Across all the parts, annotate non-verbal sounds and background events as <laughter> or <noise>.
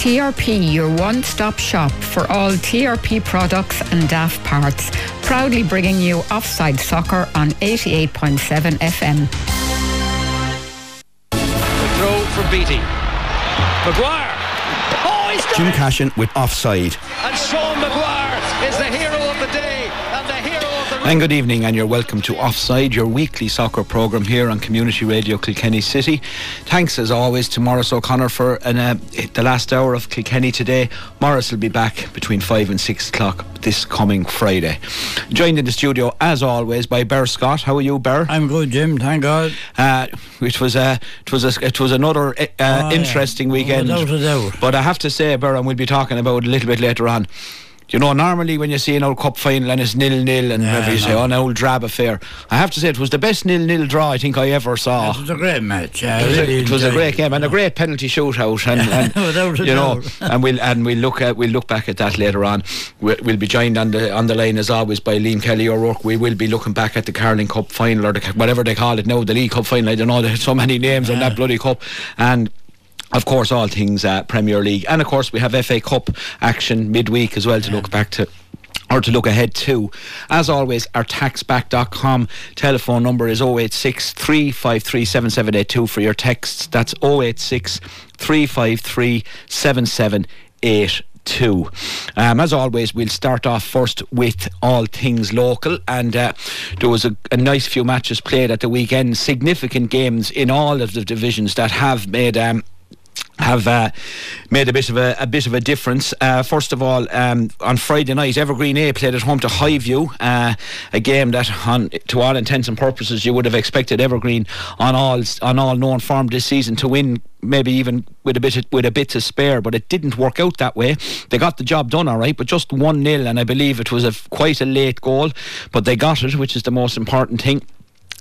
TRP, your one stop shop for all TRP products and DAF parts, proudly bringing you offside soccer on 88.7 FM. The throw from Beatty. Maguire. Oh, he's got Jim! Cashin with offside. And Sean Maguire is the hero of the day and the hero of the And good evening, and you're welcome to Offside, your weekly soccer programme here on Community Radio Kilkenny City. Thanks as always to Morris O'Connor for an, uh, the last hour of Kilkenny today. Morris will be back between 5 and 6 o'clock this coming Friday. Joined in the studio, as always, by Bear Scott. How are you, Bear? I'm good, Jim. Thank God. Uh, it was a, it was a, it was another uh, yeah. interesting weekend. A doubt. But I have to say, Bear, and we'll be talking about it a little bit later on. You know, normally when you see an old cup final and it's nil nil and Yeah, whatever you say, oh, an old drab affair. I have to say it was the best nil nil draw I think I ever saw. It was a great match. I It was, a, it was a great game and a great penalty shootout, and, <laughs> and you know, and we'll and we'll look at we'll look back at that later on. We'll, we'll be joined on the on the line as always by Liam Kelly O'Rourke. We will be looking back at the Carling Cup final or the, whatever they call it now, the League Cup final. I don't know. There's so many names on that bloody cup, and of course, all things uh, Premier League, and of course, we have FA Cup action midweek as well to look back to. Or to look ahead to. As always, our taxback.com telephone number is 086 353 for your texts. That's 086 353 7782. Um, as always, we'll start off first with all things local, and uh, there was a, a nice few matches played at the weekend. Significant games in all of the divisions that have made. Um, have uh, made a bit of a, a bit of a difference. Uh, first of all, um, on Friday night, Evergreen A played at home to Highview, uh, a game that, on, to all intents and purposes, you would have expected Evergreen on all on all known form this season to win. Maybe even with a bit of, with a bit to spare, but it didn't work out that way. They got the job done, all right, but just one 0 and I believe it was a quite a late goal, but they got it, which is the most important thing.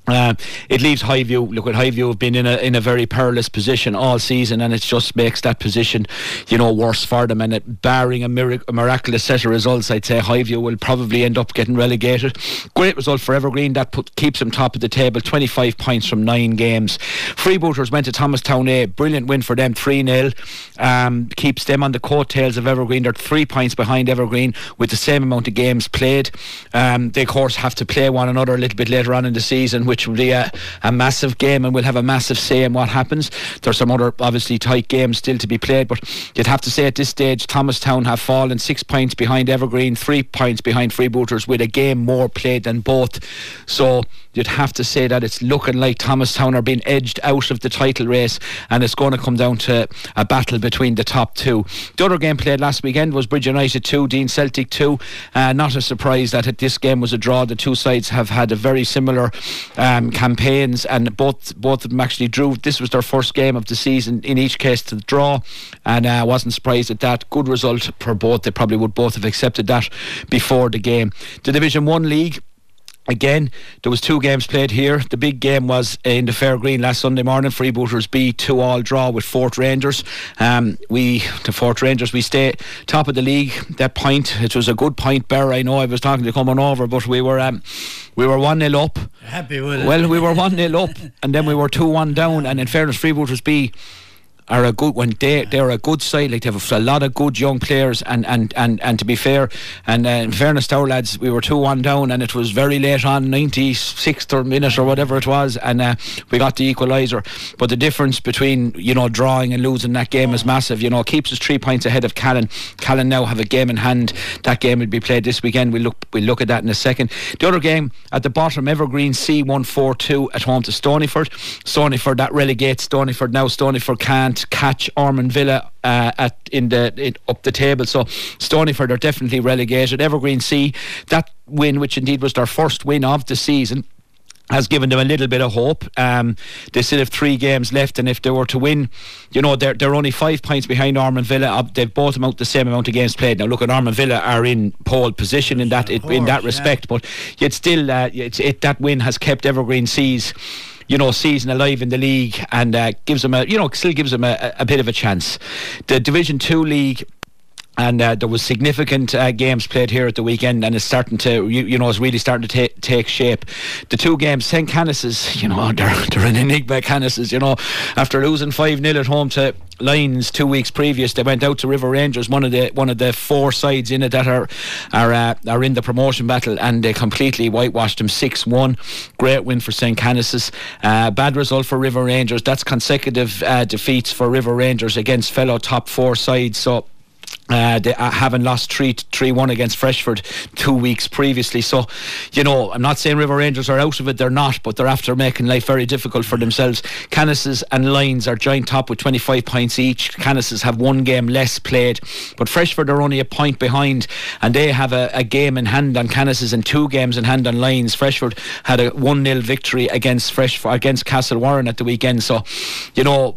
Uh, it leaves Highview. Look, at Highview have been in a in a very perilous position all season, and it just makes that position, you know, worse for them. And it, barring a, mirac- a miraculous set of results, I'd say Highview will probably end up getting relegated. Great result for Evergreen. That put, keeps them top of the table. Twenty five points from nine games. Freebooters went to Thomastown A. Brilliant win for them. Three 0 um, Keeps them on the coattails of Evergreen. They're three points behind Evergreen with the same amount of games played. Um, they of course have to play one another a little bit later on in the season, which will be a, a massive game and we'll have a massive say in what happens. There's some other obviously tight games still to be played, but you'd have to say at this stage Thomastown have fallen six points behind Evergreen, three points behind Freebooters with a game more played than both. So you'd have to say that it's looking like Thomastown are being edged out of the title race and it's going to come down to a battle between the top two. The other game played last weekend was Bridge United 2, Dean Celtic 2. Uh, not a surprise that this game was a draw. The two sides have had a very similar um, campaigns and both both of them actually drew. This was their first game of the season in each case to the draw and I uh, wasn't surprised at that. Good result for both. They probably would both have accepted that before the game. The Division 1 League Again, there was two games played here. The big game was in the Fair Green last Sunday morning. Freebooters B two all draw with Fort Rangers. Um, we the Fort Rangers we stay top of the league. That point it was a good point. Bear I know I was talking to coming over, but we were um, we were one 0 up. Happy with it. Well, we were one 0 up, and then we were two one down. And in fairness, Freebooters B are a good when they they're a good side like they have a lot of good young players and and and, and to be fair and uh, in fairness to our lads we were 2-1 down and it was very late on 96th or minute or whatever it was and uh, we got the equaliser. But the difference between you know drawing and losing that game is massive you know keeps us three points ahead of Callan. Callan now have a game in hand. That game will be played this weekend. We'll look we'll look at that in a second. The other game at the bottom Evergreen C142 at home to Stonyford. Stonyford that relegates Stonyford. Now Stonyford can't catch Ormond Villa uh, at in the in, up the table. So Stonyford are definitely relegated. Evergreen C that win, which indeed was their first win of the season. Has given them a little bit of hope. Um, they still have three games left, and if they were to win, you know they're they're only five points behind Ormond Villa. Uh, they've both them out the same amount of games played. Now look at Ormond Villa are in pole position in that it, in that respect, but yet still uh, it's, it that win has kept Evergreen C's you know, season alive in the league and uh, gives them a, you know, still gives them a, a bit of a chance. The Division Two league and uh, there was significant uh, games played here at the weekend, and it's starting to, you, you know, it's really starting to ta- take shape. The two games, St. Canice's, <laughs> you know, <laughs> they're, they're an enigma, Canice's, you know, after losing 5 0 at home to Lions two weeks previous. They went out to River Rangers, one of the one of the four sides in it that are are uh, are in the promotion battle, and they completely whitewashed them six one. Great win for St Canice's. Uh, bad result for River Rangers. That's consecutive uh, defeats for River Rangers against fellow top four sides. So uh, they, uh, having lost 3 3 1 against Freshford two weeks previously. So, you know, I'm not saying River Rangers are out of it, they're not, but they're after making life very difficult for themselves. Canice's and Lions are joint top with 25 points each. Canice's have one game less played, but Freshford are only a point behind, and they have a, a game in hand on Canice's and two games in hand on Lions. Freshford had a 1 0 victory against Freshford, against Castlewarren at the weekend. So, you know,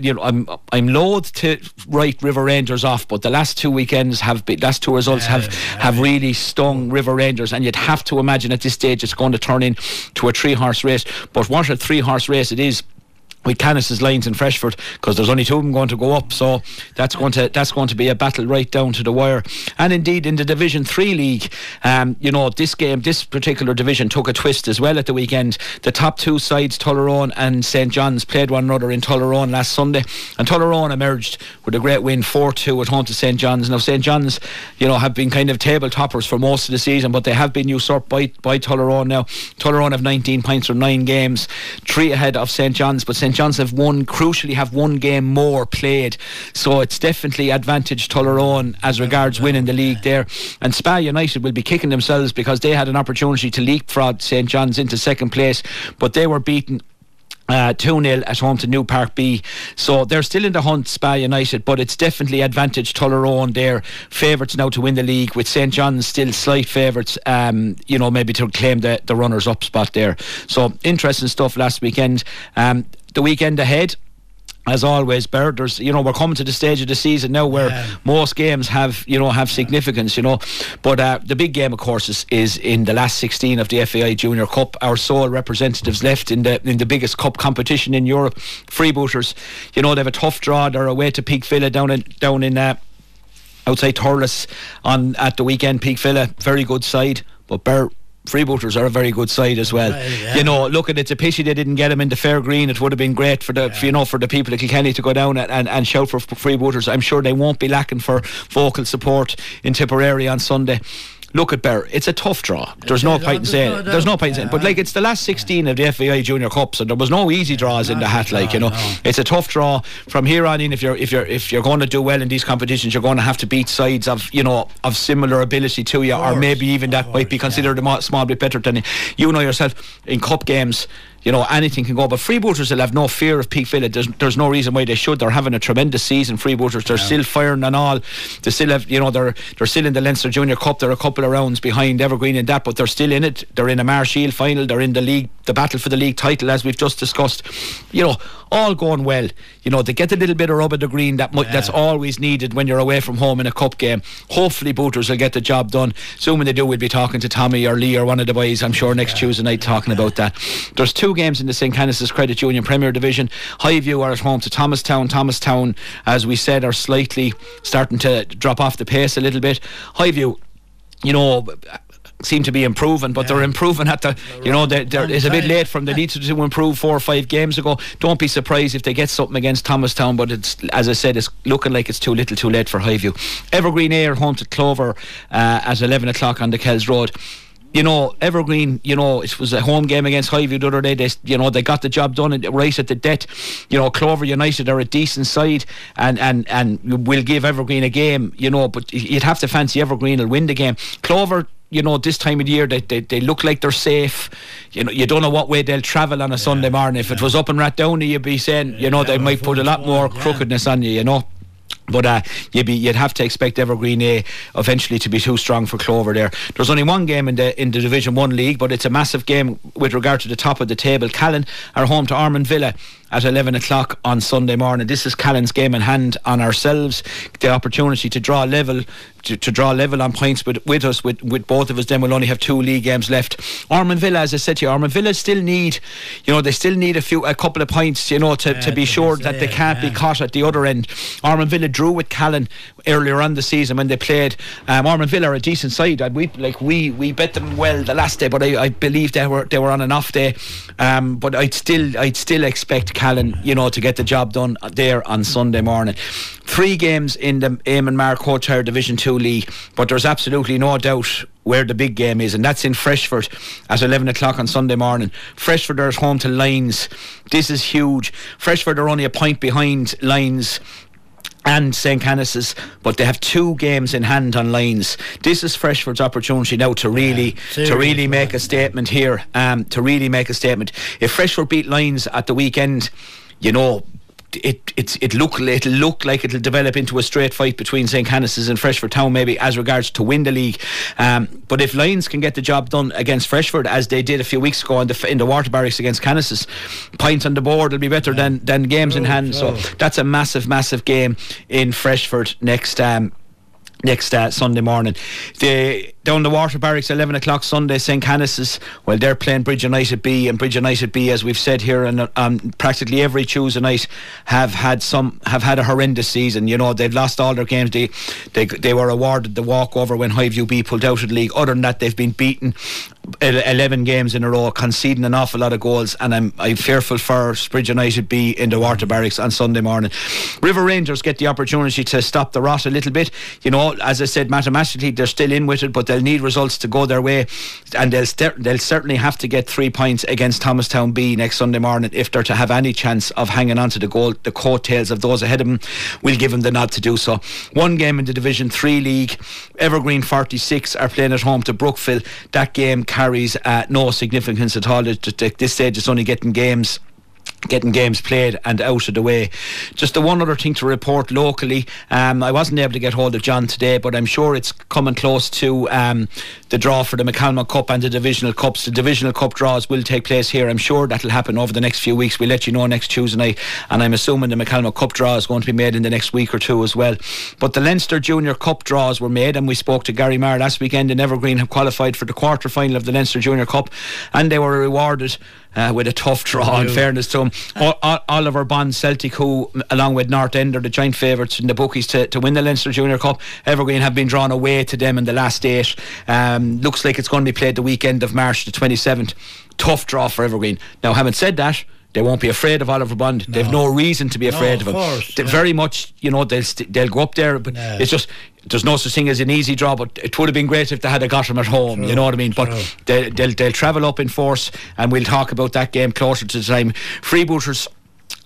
you know I'm, I'm loath to write River Rangers off, but the last two weekends have been, last two results have have really stung River Rangers, and you'd have to imagine at this stage it's going to turn into a three horse race. But what a three horse race it is with Canice's Lions in Freshford because there's only two of them going to go up. So that's going to that's going to be a battle right down to the wire. And indeed in the Division 3 league um, you know this game this particular division took a twist as well at the weekend. The top two sides Tullaroan and St John's played one another in Tullaroan last Sunday. And Tullaroan emerged with a great win 4-2 at home to St John's. Now St John's you know have been kind of table toppers for most of the season but they have been usurped by, by Tullaroan now. Tullaroan have 19 points from 9 games 3 ahead of St John's but St St John's have one crucially have one game more played, so it's definitely advantage Tullaroan as regards winning the league there. And Spa United will be kicking themselves because they had an opportunity to leapfrog St John's into second place, but they were beaten uh, 2 0 at home to New Park B. So they're still in the hunt, Spa United, but it's definitely advantage Tullaroan. They're favourites now to win the league, with St John's still slight favourites, um, you know, maybe to claim the, the runners up spot there. So interesting stuff last weekend. Um, the weekend ahead as always, Bert, there's you know we're coming to the stage of the season now where yeah. most games have you know have significance, you know. But uh, the big game, of course, is, is in the last 16 of the FAI Junior Cup. Our sole representatives left in the in the biggest cup competition in Europe. Freebooters, you know, they have a tough draw. They're away to Peake Villa down in down in uh, outside Thurles on at the weekend. Peake Villa, very good side, but Bert freebooters are a very good side as well. Right, yeah. You know, look at it's a pity they didn't get him into fair green. It would have been great for the yeah. for, you know for the people of Kilkenny to go down and, and, and shout for freebooters. I'm sure they won't be lacking for vocal support in Tipperary on Sunday look at Bear. It's a tough draw. There's no point in saying. There's no point in saying. But like it's the last 16 of the FAI Junior Cups, and there was no easy draws in the hat. Like you know, it's a tough draw from here on in. If you're if you're if you're going to do well in these competitions, you're going to have to beat sides of you know of similar ability to you, or maybe even that might be considered a small bit better than you. You know yourself in cup games you know, anything can go. But freebooters will have no fear of Peake Villa. There's, there's no reason why they should. They're having a tremendous season. Freebooters, they're yeah. still firing and all. They still have, you know, they're they're still in the Leinster Junior Cup. They're a couple of rounds behind Evergreen in that, but they're still in it. They're in a Marshield final. They're in the league, the battle for the league title, as we've just discussed. You know, all going well. You know, they get a little bit of rub of the green that yeah. that's always needed when you're away from home in a cup game. Hopefully, booters will get the job done. Soon when they do, we'll be talking to Tommy or Lee or one of the boys. I'm sure next yeah. Tuesday night talking about that. There's two games in the St. Canice's Credit Union Premier Division. Highview are at home to Thomastown. Thomastown, as we said, are slightly starting to drop off the pace a little bit. Highview you know, seem to be improving, but yeah. they're improving at the, you know, they're, they're, it's a bit late from they needed to improve four or five games ago. Don't be surprised if they get something against Thomastown, but it's, as I said, it's looking like it's too little too late for Highview. Evergreen Air home to Clover uh, at 11 o'clock on the Kells Road you know, Evergreen, you know, it was a home game against Highview the other day. They, you know, they got the job done right at the debt. You know, Clover United are a decent side and, and, and will give Evergreen a game, you know, but you'd have to fancy Evergreen will win the game. Clover you know, this time of the year, they, they, they look like they're safe. You know, you don't know what way they'll travel on a yeah, Sunday morning. If yeah. it was up and right down, you'd be saying, you know, yeah, they might put a lot more crookedness on you, you know. But uh, you'd be you'd have to expect Evergreen A eventually to be too strong for Clover. There, there's only one game in the in the Division One league, but it's a massive game with regard to the top of the table. Callan are home to Ormond Villa at 11 o'clock on Sunday morning. This is Callan's game in hand on ourselves. The opportunity to draw level to, to, draw level on points with, with us, with, with both of us, then we'll only have two league games left. Ormond Villa, as I said to you, Ormond Villa still need, you know, they still need a few, a couple of points, you know, to, Yeah, to be sure that they can't be caught at the other end. Ormond Villa drew with Callan earlier on the season when they played. Um, Ormond Villa are a decent side. We like we we bet them well the last day, but I, I believe they were they were on an off day. Um, but I'd still I'd still expect Callan, you know, to get the job done there on Sunday morning. Three games in the Eamon Mark Hotire Division Two League, but there's absolutely no doubt where the big game is, and that's in Freshford at 11 o'clock on Sunday morning. Freshford are at home to Lions. This is huge. Freshford are only a point behind Lions and St. Canice's, but they have two games in hand on Lions. This is Freshford's opportunity now to really, to really make a statement here. Um, to really make a statement. If Freshford beat Lions at the weekend, you know. It it's it look it'll look like it'll develop into a straight fight between St Canice's and Freshford Town maybe as regards to win the league. Um, but if Lions can get the job done against Freshford as they did a few weeks ago in the in the water barracks against Canice's, points on the board will be better than than games in True, hand. So that's a massive, massive game in Freshford next um, next uh, Sunday morning. The down the water barracks, eleven o'clock Sunday. St Canice's. Well, they're playing Bridge United B, and Bridge United B, as we've said here, and um, practically every Tuesday night have had some have had a horrendous season. You know, they've lost all their games. They they they were awarded the walkover when Highview B pulled out of the league. Other than that, they've been beaten. 11 games in a row, conceding an awful lot of goals, and I'm, I'm fearful for Bridge United B in the Water Barracks on Sunday morning. River Rangers get the opportunity to stop the rot a little bit. You know, as I said, mathematically they're still in with it, but they'll need results to go their way, and they'll, ster- they'll certainly have to get three points against Thomastown B next Sunday morning if they're to have any chance of hanging on to the goal, the coattails of those ahead of them. We'll give them the nod to do so. One game in the Division 3 League, Evergreen 46 are playing at home to Brookville. That game carries uh, no significance at all. At this stage, it's only getting games getting games played and out of the way. Just the one other thing to report locally. Um, I wasn't able to get hold of John today, but I'm sure it's coming close to um, the draw for the McCalmont Cup and the Divisional Cups. The Divisional Cup draws will take place here. I'm sure that'll happen over the next few weeks. We'll let you know next Tuesday night, and I'm assuming the McCalmont Cup draw is going to be made in the next week or two as well. But the Leinster Junior Cup draws were made, and we spoke to Gary Marr last weekend, and Evergreen have qualified for the quarter final of the Leinster Junior Cup, and they were rewarded uh, with a tough draw. In fairness to him, O- O- Oliver Bond Celtic, who along with North End are the joint favourites in the bookies to, to win the Leinster Junior Cup. Evergreen have been drawn away to them in the last eight. Um, looks like it's going to be played the weekend of March the 27th. Tough draw for Evergreen. Now, having said that. They won't be afraid of Oliver Bond. They've no reason to be afraid of of him. course, They yeah. Very much, you know, they'll st- they'll go up there, but Yeah. it's just there's no such thing as an easy draw. But it would have been great if they had a got him at home. you know what I mean? But they, they'll they'll travel up in force, and we'll talk about that game closer to the time. Freebooters.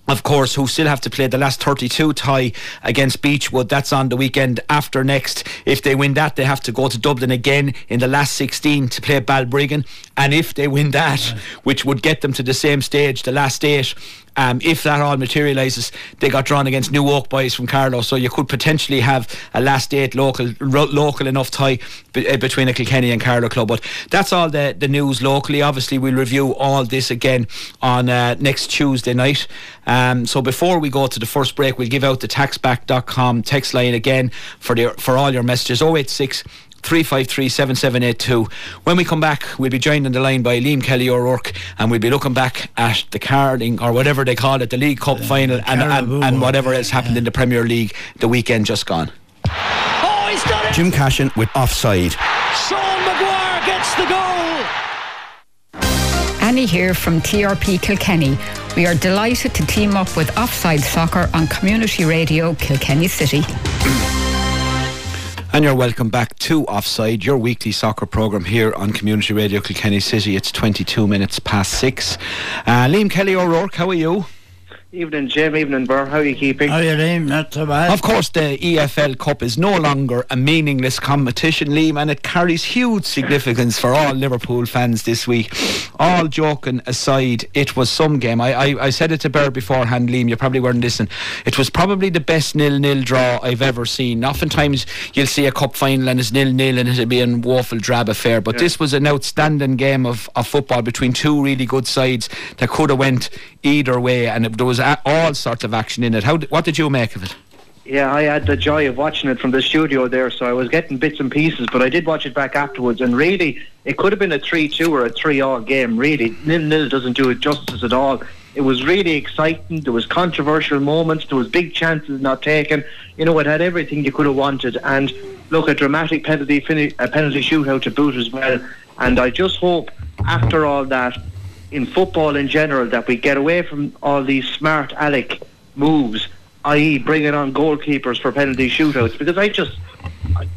Of course, who still have to play the last 32 tie against Beechwood. That's on the weekend after next. If they win that, they have to go to Dublin again in the last 16 to play Balbriggan. And if they win that, which would get them to the same stage, the last eight, um, if that all materialises, they got drawn against New Oak boys from Carlow, so you could potentially have a last eight local ro- local enough tie uh, between a Kilkenny and Carlow club. But that's all the, the news locally. Obviously, we'll review all this again on uh, next Tuesday night. Um, so before we go to the first break, we'll give out the taxback.com text line again for the for all your messages 086 353 7782. When we come back, we'll be joined on the line by Liam Kelly O'Rourke and we'll be looking back at the Carling or whatever they call it, the League Cup final and, and, and whatever else happened in the Premier League the weekend just gone. Oh, he's done it! Jim Cashin with Offside. Sean Maguire gets the goal! Annie here from TRP Kilkenny. We are delighted to team up with Offside Soccer on Community Radio Kilkenny City. <clears throat> And you're welcome back to Offside, your weekly soccer programme here on Community Radio Kilkenny City. It's 22 minutes past six. Uh, Liam Kelly O'Rourke, how are you? Evening, Jim. Evening, Burr. How are you keeping? How you doing? Not so bad. Of course, the EFL Cup is no longer a meaningless competition, Liam, and it carries huge significance for all Liverpool fans this week. All joking aside, it was some game. I, I, I said it to Bear beforehand, Liam, you probably weren't listening. It was probably the best nil-nil draw I've ever seen. Oftentimes, you'll see a cup final and it's nil-nil and it'll be a woeful drab affair, but this was an outstanding game of, of football between two really good sides that could have went either way, and it, there was was all sorts of action in it. How? What did you make of it? Yeah, I had the joy of watching it from the studio there, so I was getting bits and pieces, but I did watch it back afterwards, and really, it could have been a 3 2 or a 3 all game, really. Nil nil doesn't do it justice at all. It was really exciting. There was controversial moments. There was big chances not taken. You know, it had everything you could have wanted. And look, a dramatic penalty finish, a penalty shootout to boot as well. And I just hope, after all that, in football in general, that we get away from all these smart aleck moves, i.e., bringing on goalkeepers for penalty shootouts. Because I just, I,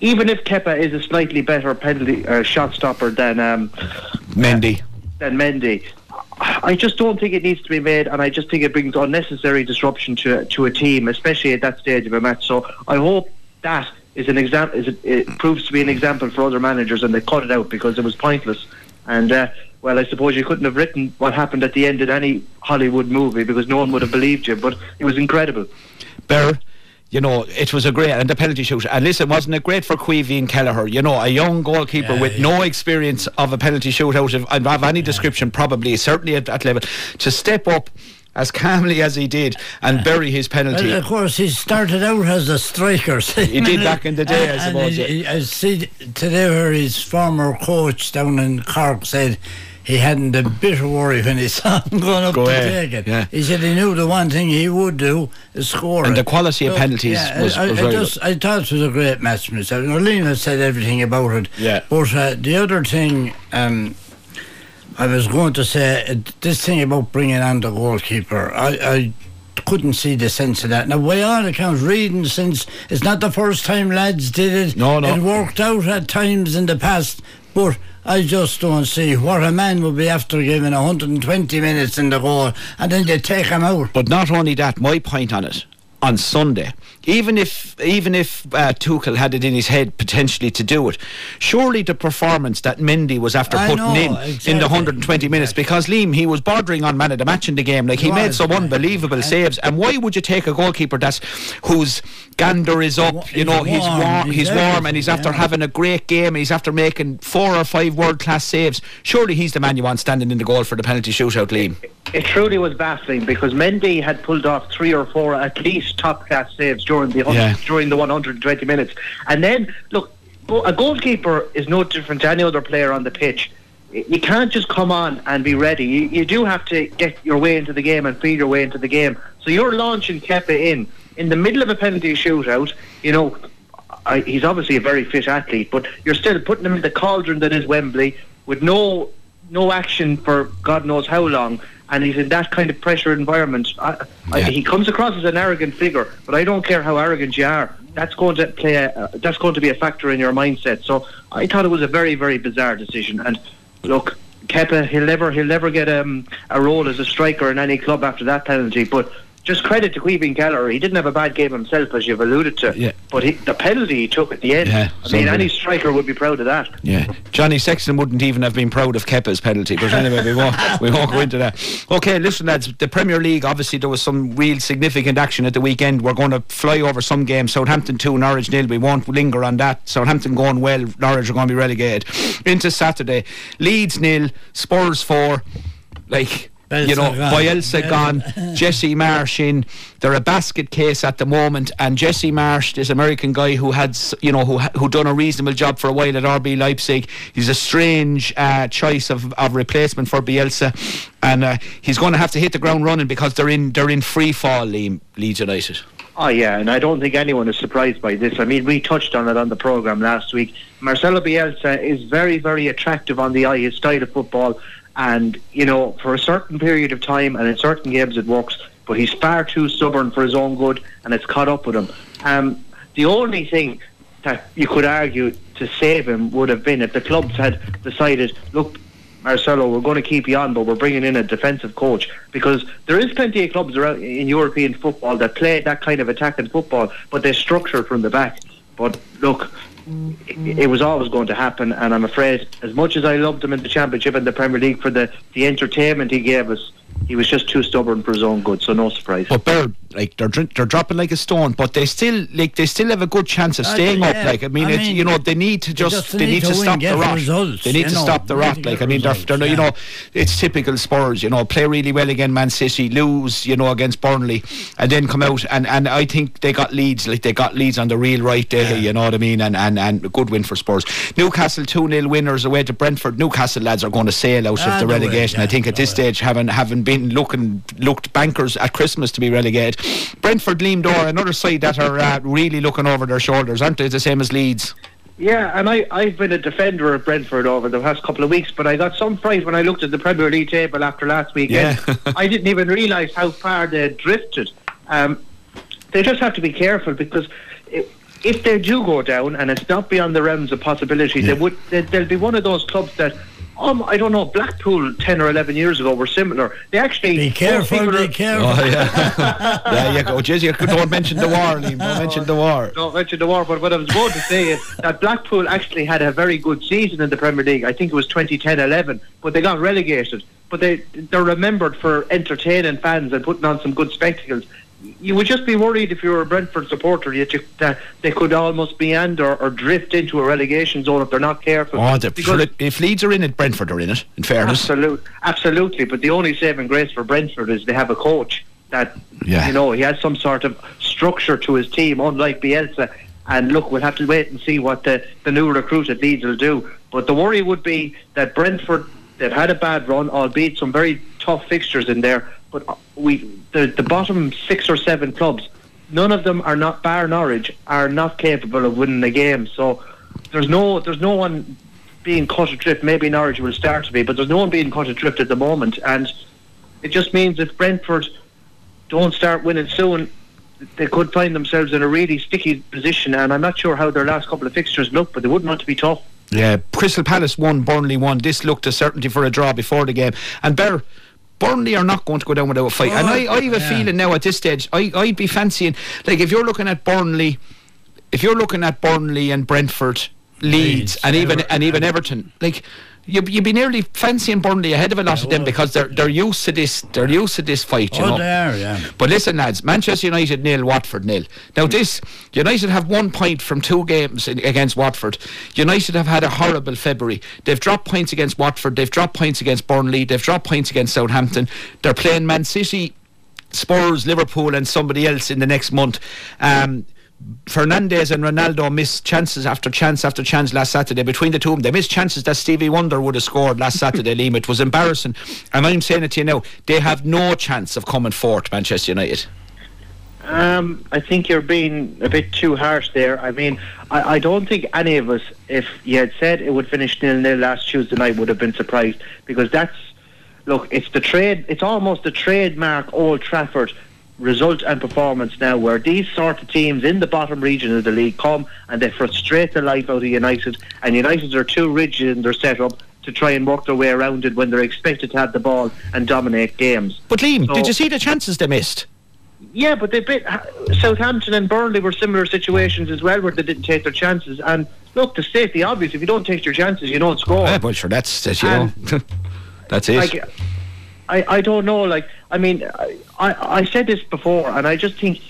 even if Kepa is a slightly better penalty uh, shot stopper than um, Mendy. than Mendy. I just don't think it needs to be made, and I just think it brings unnecessary disruption to to a team, especially at that stage of a match. So I hope that is an example. It, it proves to be an example for other managers, and they cut it out because it was pointless. And uh, well, I suppose you couldn't have written what happened at the end in any Hollywood movie because no one would have believed you. But it was incredible. Bear, you know, it was a great and the penalty shoot. And listen, wasn't it great for Caoimhín Kelleher? You know, a young goalkeeper Yeah, with yeah. no experience of a penalty shootout of, of any description, probably certainly at that level, to step up as calmly as he did and bury his penalty. Well, of course, he started out as a striker. <laughs> He did back in the day, I <laughs> suppose, and uh, yeah. he- I see today where his former coach down in Cork said he hadn't a bit of worry when he <laughs> saw him going up Go to ahead, take it. yeah. He said he knew the one thing he would do is score. And it. the quality of penalties yeah, was- I, was I very just, I thought it was a great match myself. Norleen has said everything about it. Yeah. But uh, the other thing, um, I was going to say uh, this thing about bringing on the goalkeeper. I, I couldn't see the sense of that. Now, by all accounts, reading since it's not the first time lads did it. No, no. It worked out at times in the past, but I just don't see what a man would be after giving 120 minutes in the goal and then they take him out. But not only that, my point on it on Sunday, even if even if uh, Tuchel had it in his head potentially to do it, surely the performance that Mendy was after I putting know, in in the 120 minutes, exactly. because Liam he was bordering on man of the match in the game, like he, He made some yeah. unbelievable And- saves. And why would you take a goalkeeper that's whose gander is up? You know, he's warm, warm, he's he's warm, and he's after yeah. having a great game. and He's after making four or five world class saves. Surely he's the man you want standing in the goal for the penalty shootout, Liam. It truly was baffling because Mendy had pulled off three or four at least top class saves during the Yeah. during the 120 minutes, and then look, a goalkeeper is no different to any other player on the pitch. You can't just come on and be ready. You, you do have to get your way into the game and feel your way into the game. So you're launching Kepa in in the middle of a penalty shootout. You know, I, he's obviously a very fit athlete, but you're still putting him in the cauldron that is Wembley with no no action for God knows how long, and he's in that kind of pressure environment. I, I, Yeah. he comes across as an arrogant figure, but I don't care how arrogant you are. That's going to play. A, uh, that's going to be a factor in your mindset. So I thought it was a very very bizarre decision. And look, Kepa, he'll never he'll never get um, a role as a striker in any club after that penalty, but. Just credit to Caoimhín Kelleher. He didn't have a bad game himself, as you've alluded to. Yeah. But he, the penalty he took at the end, Yeah, I mean, any striker would be proud of that. Yeah, Johnny Sexton wouldn't even have been proud of Kepa's penalty. But anyway, we won't <laughs> we won't go into that. Okay, listen, lads. The Premier League, obviously, there was some real significant action at the weekend. We're going to fly over some games. Southampton two, Norwich nil. We won't linger on that. Southampton going well. Norwich are going to be relegated. Into Saturday, Leeds nil, Spurs four. Like. You know, Bielsa gone. Jesse Marsch in. They're a basket case at the moment, and Jesse Marsch, this American guy who had, you know, who who done a reasonable job for a while at RB Leipzig. He's a strange uh, choice of, of replacement for Bielsa, and uh, he's going to have to hit the ground running because they're in they're in free fall. Liam, Leeds United. Oh yeah, and I don't think anyone is surprised by this. I mean, we touched on it on the program last week. Marcelo Bielsa is very, very attractive on the eye. His style of football, and you know, for a certain period of time and in certain games it works. But he's far too stubborn for his own good, and it's caught up with him. Um, the only thing that you could argue to save him would have been if the clubs had decided, look, Marcelo, we're going to keep you on, but we're bringing in a defensive coach because there is plenty of clubs around in European football that play that kind of attacking football, but they structure from the back. But look, it, was always going to happen, and I'm afraid, as much as I loved him in the Championship and the Premier League for the the entertainment he gave us, he was just too stubborn for his own good. So no surprise. But they're like they're they're dropping like a stone, but they still like they still have a good chance of staying uh, yeah. up. Like I mean, I mean you know they need to just, just they, need, to, to stop the rot. Results, they need to know, stop the rot. Like I mean, results, they're, they're yeah. you know it's typical Spurs. You know, play really well again, Man City, lose you know against Burnley, and then come out and and I think they got Leeds. Like they got Leeds on the real right day. Yeah. You know what I mean? And and and a good win for Spurs. Newcastle two 0 winners away to Brentford. Newcastle lads are going to sail out ah, of the relegation. Way, I think at this stage, having having been looking looked bankers at Christmas to be relegated. Brentford, Gleamdore, another side that are uh, really looking over their shoulders, aren't they? The same as Leeds. Yeah, and I, I've been a defender of Brentford over the past couple of weeks, but I got some fright when I looked at the Premier League table after last weekend. Yeah. <laughs> I didn't even realise how far they drifted. Um, they just have to be careful because if they do go down, and it's not beyond the realms of possibility, yeah. they would. They, they'll be one of those clubs that um, I don't know, Blackpool 10 or 11 years ago were similar. They actually. Be careful, be careful. Oh, yeah. <laughs> yeah, you go. Jeez, you don't mention the war, Liam. Don't mention the war. Don't mention the war, but what I was going to say is that Blackpool actually had a very good season in the Premier League. I think it was 2010 11, but they got relegated. But they, they're remembered for entertaining fans and putting on some good spectacles you would just be worried if you were a Brentford supporter that, you, that they could almost be meander or drift into a relegation zone if they're not careful. Oh, the, if Leeds are in it, Brentford are in it. In fairness, absolutely, absolutely. But the only saving grace for Brentford is they have a coach that yeah. you know he has some sort of structure to his team, unlike Bielsa. And look, we'll have to wait and see what the, the new recruit at Leeds will do. But the worry would be that Brentford, they've had a bad run, albeit some very tough fixtures in there but uh, we the the bottom six or seven clubs, none of them are not bar Norwich are not capable of winning a game. So there's no there's no one being cut adrift. Maybe Norwich will start to be, but there's no one being cut adrift at the moment, and it just means if Brentford don't start winning soon, they could find themselves in a really sticky position. And I'm not sure how their last couple of fixtures look, but they wouldn't want to be tough. Yeah, Crystal Palace won, Burnley won. This looked a certainty for a draw before the game, and Bear Burnley are not going to go down without a fight. Oh, and I, I have a yeah. feeling now at this stage, I, I'd be fancying, like if you're looking at Burnley, if you're looking at Burnley and Brentford, Leeds, Leeds and even and even Everton, like you you'd be nearly fancying Burnley ahead of a lot yeah, of them because they're they're used to this they're used to this fight. You oh, know? they are, yeah. But listen, lads, Manchester United nil, Watford nil. Now this United have one point from two games in, against Watford. United have had a horrible February. They've dropped points against Watford. They've dropped points against Burnley. They've dropped points against Southampton. They're playing Man City. Spurs, Liverpool, and somebody else in the next month. Um, Fernandes and Ronaldo missed chances after chance after chance last Saturday. Between the two of them, they missed chances that Stevie Wonder would have scored last Saturday, <laughs> Liam. It was embarrassing. And I'm saying it to you now, they have no chance of coming fourth, Manchester United. Um, I think you're being a bit too harsh there. I mean, I, I don't think any of us, if you had said it would finish nil nil last Tuesday night, would have been surprised because that's look, it's the trade. It's almost the trademark Old Trafford result and performance now where these sort of teams in the bottom region of the league come and they frustrate the life out of United and United are too rigid in their setup to try and work their way around it when they're expected to have the ball and dominate games. But Liam, so, did you see the chances they missed? Yeah, but they bit Southampton and Burnley were similar situations as well where they didn't take their chances and look to state the obvious if you don't take your chances you don't score. Yeah, well sure that's, that's you know <laughs> that's it. Like, I, I don't know. Like, I mean, I, I said this before, and I just think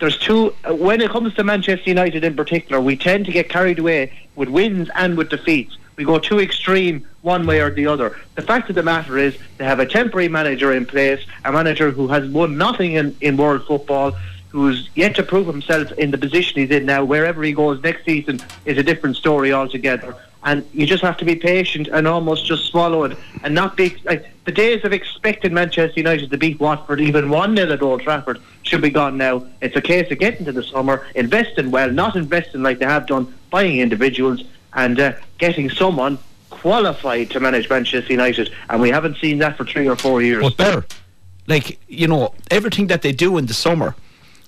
there's two. Uh, when it comes to Manchester United in particular, we tend to get carried away with wins and with defeats. We go too extreme one way or the other. The fact of the matter is, they have a temporary manager in place, a manager who has won nothing in, in world football, who's yet to prove himself in the position he's in now. Wherever he goes next season is a different story altogether and you just have to be patient and almost just swallow it and not be like the days of expecting Manchester United to beat Watford even one nil at Old Trafford should be gone now. It's a case of getting to the summer, investing well, not investing like they have done, buying individuals and uh, getting someone qualified to manage Manchester United, and we haven't seen that for three or four years. But better, like you know, everything that they do in the summer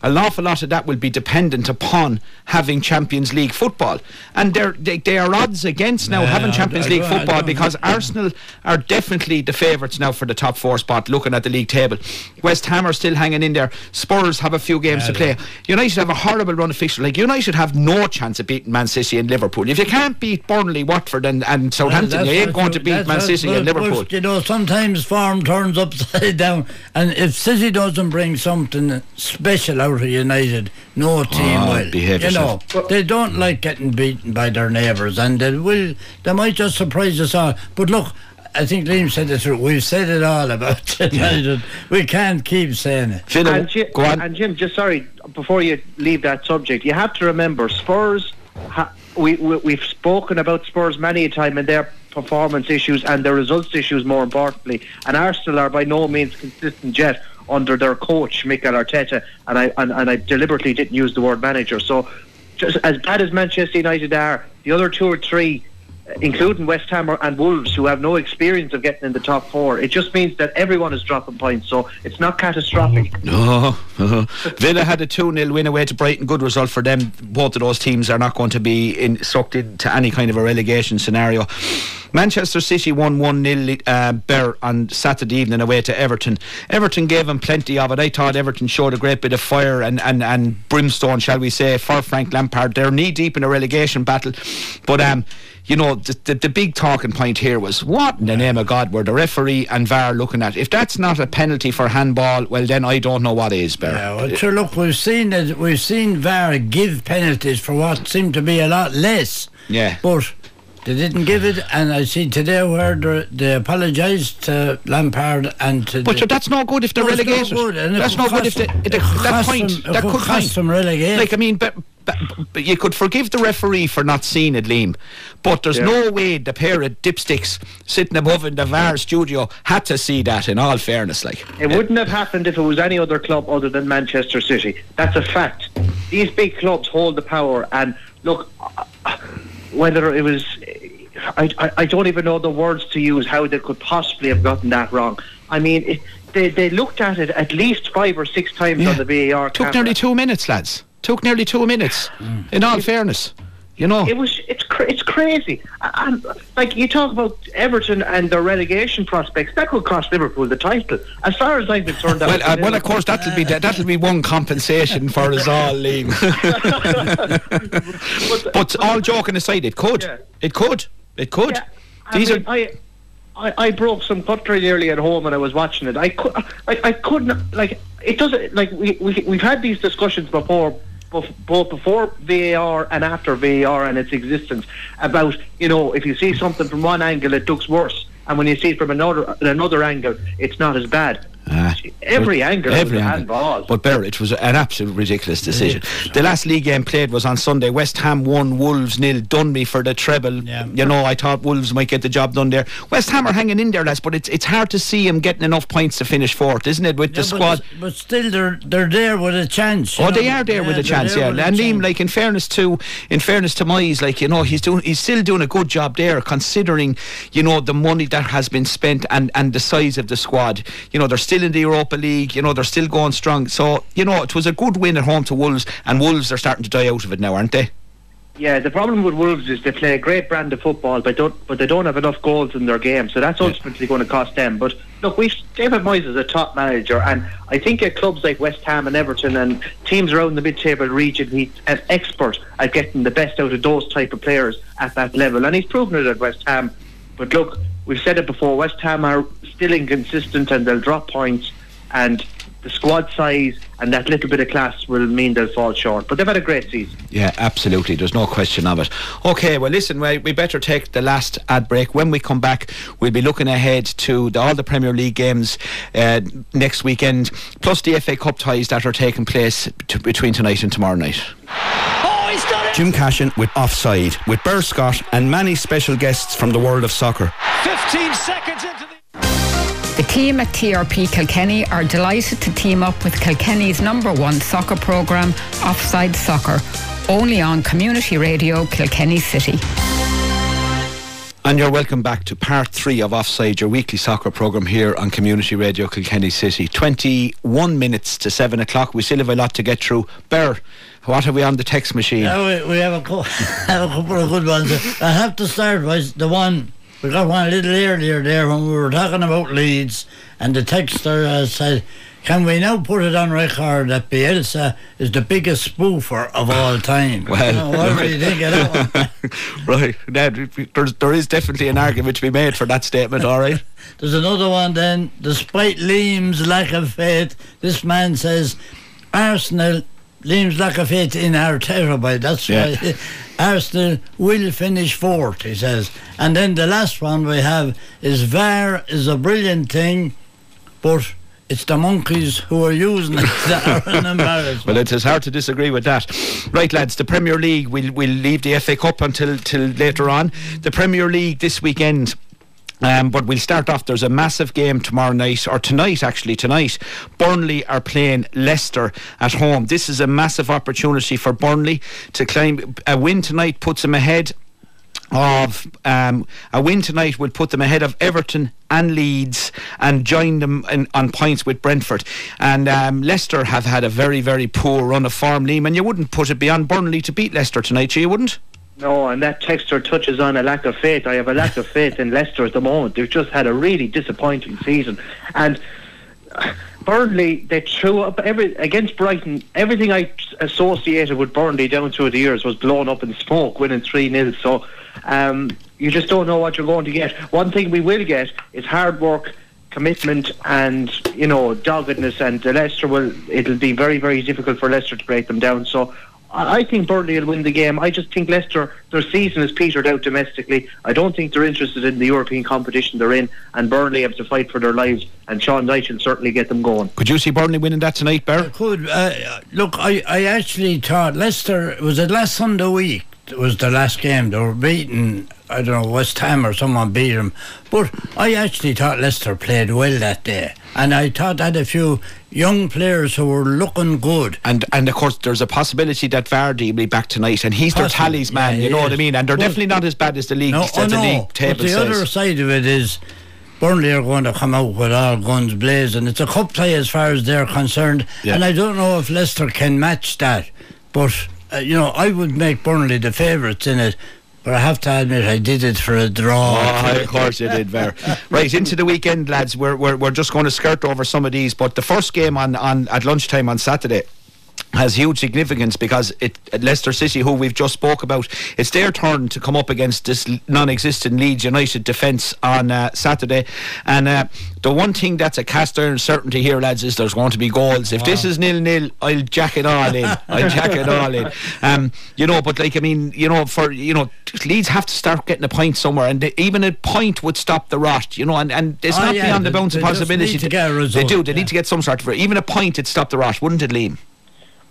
an awful lot of that will be dependent upon having Champions League football. And they're, they, they are odds against now Yeah, having I- Champions I League I football don't- because Arsenal are definitely the favourites now for the top four spot looking at the league table. West Ham are still hanging in there. Spurs have a few games to play. United have a horrible run of fixtures. Like United have no chance of beating Man City and Liverpool. If you can't beat Burnley, Watford and, and Southampton, Well, you ain't going to beat Man City and Liverpool. you know, sometimes form turns upside <laughs> down, and if City doesn't bring something special out of United, no oh, team Oh, will. behave you know, they don't mm. like getting beaten by their neighbours, and they will. They might just surprise us all. But look. I think Liam said it through. We've said it all about <laughs> United. We can't keep saying it. Phil, And Jim, go on. and Jim, just sorry, before you leave that subject, you have to remember Spurs. Ha, we, we we've spoken about Spurs many a time and their performance issues and their results issues, more importantly. And Arsenal are by no means consistent yet under their coach Mikel Arteta. And I and, and I deliberately didn't use the word manager. So, just as bad as Manchester United are, the other two or three including West Ham and Wolves, who have no experience of getting in the top four. It just means that everyone is dropping points, so it's not catastrophic. <laughs> No. <laughs> Villa had a 2 0 win away to Brighton. Good result for them. Both of those teams are not going to be in, sucked into any kind of a relegation scenario. Manchester City won 1 0 uh, Bear on Saturday evening away to Everton. Everton gave them plenty of it. I thought Everton showed a great bit of fire and, and, and brimstone, shall we say, for Frank Lampard. They're knee deep in a relegation battle. But, um, you know, the, the, the big talking point here was what in the name of God were the referee and VAR looking at? If that's not a penalty for handball, well, then I don't know what is, Bear. Yeah, well, sure. Look, we've seen. We've seen VAR give penalties for what seemed to be a lot less. Yeah. But they didn't give it, and I see today where they, they apologised to Lampard and to. But the, sure, that's no good if they're No, it's no relegated. good, and that's could no good if cost- they, it that, that cost point them- that could could cost point. them relegation. Like I mean, but, but, but you could forgive the referee for not seeing it, Liam. But there's Yeah. no way the pair of dipsticks sitting above in the VAR studio had to see that. In all fairness, like It wouldn't have happened if it was any other club other than Manchester City. That's a fact. These big clubs hold the power, and look, uh, whether it was, I, I, I don't even know the words to use how they could possibly have gotten that wrong. I mean, it, they they looked at it at least five or six times Yeah. on the VAR. took camera. nearly two minutes, lads. Took nearly two minutes. Mm. In all fairness, you know. It was it's cra- it's crazy. And like you talk about Everton and their relegation prospects, that could cost Liverpool the title. As far as I'm concerned, that well, uh, well, of course, that'll be that'll be one compensation for us all, Liam. But- <laughs> <laughs> but all joking aside, it could, Yeah. it could, it could. Yeah, I These mean, are I, I, I broke some cutlery nearly at home when I was watching it. I could, I, I couldn't like it doesn't like we, we we've had these discussions before. Both before VAR and after VAR and its existence, about you know if you see something from one angle it looks worse, and when you see it from another another angle it's not as bad. Ah, every but angle every was a angle. handball. But Bear, it was an absolute ridiculous decision. The last league game played was on Sunday. West Ham won, Wolves nil. Dunby for the treble. Yeah. You know, I thought Wolves might get the job done there. West Ham are hanging in there, lads, but it's it's hard to see him getting enough points to finish fourth, isn't it? With the Yeah, squad. But, but still, they're they're there with a chance. you Oh, they are there with a chance, yeah. And Liam, like in fairness to, in fairness to Moyes, like you know, he's doing, he's still doing a good job there, considering you know the money that has been spent and and the size of the squad. You know, they're still in the Europa League. You know, they're still going strong. So you know, it was a good win at home to Wolves, and Wolves are starting to die out of it now, aren't they? Yeah, the problem with Wolves is they play a great brand of football, but don't but they don't have enough goals in their game, so that's ultimately going to cost them. But look, we David Moyes is a top manager, and I think at clubs like West Ham and Everton and teams around the mid-table region, he's an expert at getting the best out of those type of players at that level, and he's proven it at West Ham. But look, we've said it before: West Ham are still inconsistent, and they'll drop points, and the squad size and that little bit of class will mean they'll fall short. But they've had a great season. Yeah, absolutely. There's no question of it. Okay, well, listen, we, we better take the last ad break. When we come back, we'll be looking ahead to the, all the Premier League games uh, next weekend, plus the FA Cup ties that are taking place t- between tonight and tomorrow night. Oh, he's done it! Jim Cashin with Offside, with Burr Scott and many special guests from the world of soccer. 15 seconds into the. The team at TRP Kilkenny are delighted to team up with Kilkenny's number one soccer programme, Offside Soccer, only on Community Radio Kilkenny City. And you're welcome back to part three of Offside, your weekly soccer programme here on Community Radio Kilkenny City. 21 minutes to 7 o'clock. We still have a lot to get through. Bear, what have we on the text machine? We, we have, a co- <laughs> have a couple of good ones. I have to start with the one, we got one a little earlier there when we were talking about Leeds, and the texter uh, said, can we now put it on record that Bielsa is the biggest spoofer of all <laughs> time? Well, what do you think of that one? <laughs> right, now, there's, there is definitely an argument to be made for that statement, all right? There's another one then. Despite Liam's lack of faith, this man says Arsenal, Liam's lack of faith in Arteta, by that's Yeah. right. <laughs> Arsenal will finish fourth, he says. And then the last one we have is VAR is a brilliant thing, but it's the monkeys who are using it that are an <laughs> embarrassment. Well, it is hard to disagree with that. Right, lads, the Premier League, we'll, we'll leave the FA Cup until till later on. The Premier League this weekend. Um, but we'll start off. There's a massive game tomorrow night, or tonight actually. Tonight, Burnley are playing Leicester at home. This is a massive opportunity for Burnley to climb. A win tonight puts them ahead of um, a win tonight would put them ahead of Everton and Leeds and join them in, on points with Brentford. And um, Leicester have had a very, very poor run of form, Liam, and you wouldn't put it beyond Burnley to beat Leicester tonight, you wouldn't? No, and that texter touches on a lack of faith. I have a lack of faith in Leicester at the moment. They've just had a really disappointing season. And uh, Burnley, they threw up every against Brighton. Everything I associated with Burnley down through the years was blown up in smoke, winning 3 0. So um, you just don't know what you're going to get. One thing we will get is hard work, commitment, and you know doggedness. And Leicester will. It'll be very, very difficult for Leicester to break them down. So. I I think Burnley will win the game. I just think Leicester, their season is petered out domestically. I don't think they're interested in the European competition they're in, and Burnley have to fight for their lives. And Sean Dyche will certainly get them going. Could you see Burnley winning that tonight, Bear? Could uh, look, I, I actually thought Leicester was it last Sunday week. It was the last game. They were beaten. I don't know West Ham or someone beat them. But I actually thought Leicester played well that day, and I thought had a few young players who were looking good. And and of course, there's a possibility that Vardy will be back tonight, and he's their Possibly, tallies man. yeah, you know what I mean? And they're Well, definitely not as bad as the league, No, oh the no. league but table the says. other side of it is. Burnley are going to come out with all guns blazing. It's a cup tie as far as they're concerned, Yeah. and I don't know if Leicester can match that. But uh, you know, I would make Burnley the favourites in it. But I have to admit, I did it for a draw. Oh, of course you did, Ver. right into the weekend, lads. We're, we're we're just going to skirt over some of these, but the first game on, on at lunchtime on Saturday has huge significance because it Leicester City, who we've just spoke about, it's their turn to come up against this non-existent Leeds United defence on uh, Saturday, and uh, the one thing that's a cast iron certainty here, lads, is there's going to be goals. If this is nil nil, I'll jack it all in. <laughs> I'll jack it all in. Um, you know, but like I mean, you know, for you know, Leeds have to start getting a point somewhere, and they, even a point would stop the rot. You know, and and it's Oh, not yeah, beyond the bounds of possibility. need to get a they do. They yeah. need to get some sort of even a point. It'd stop the rot, wouldn't it, Liam?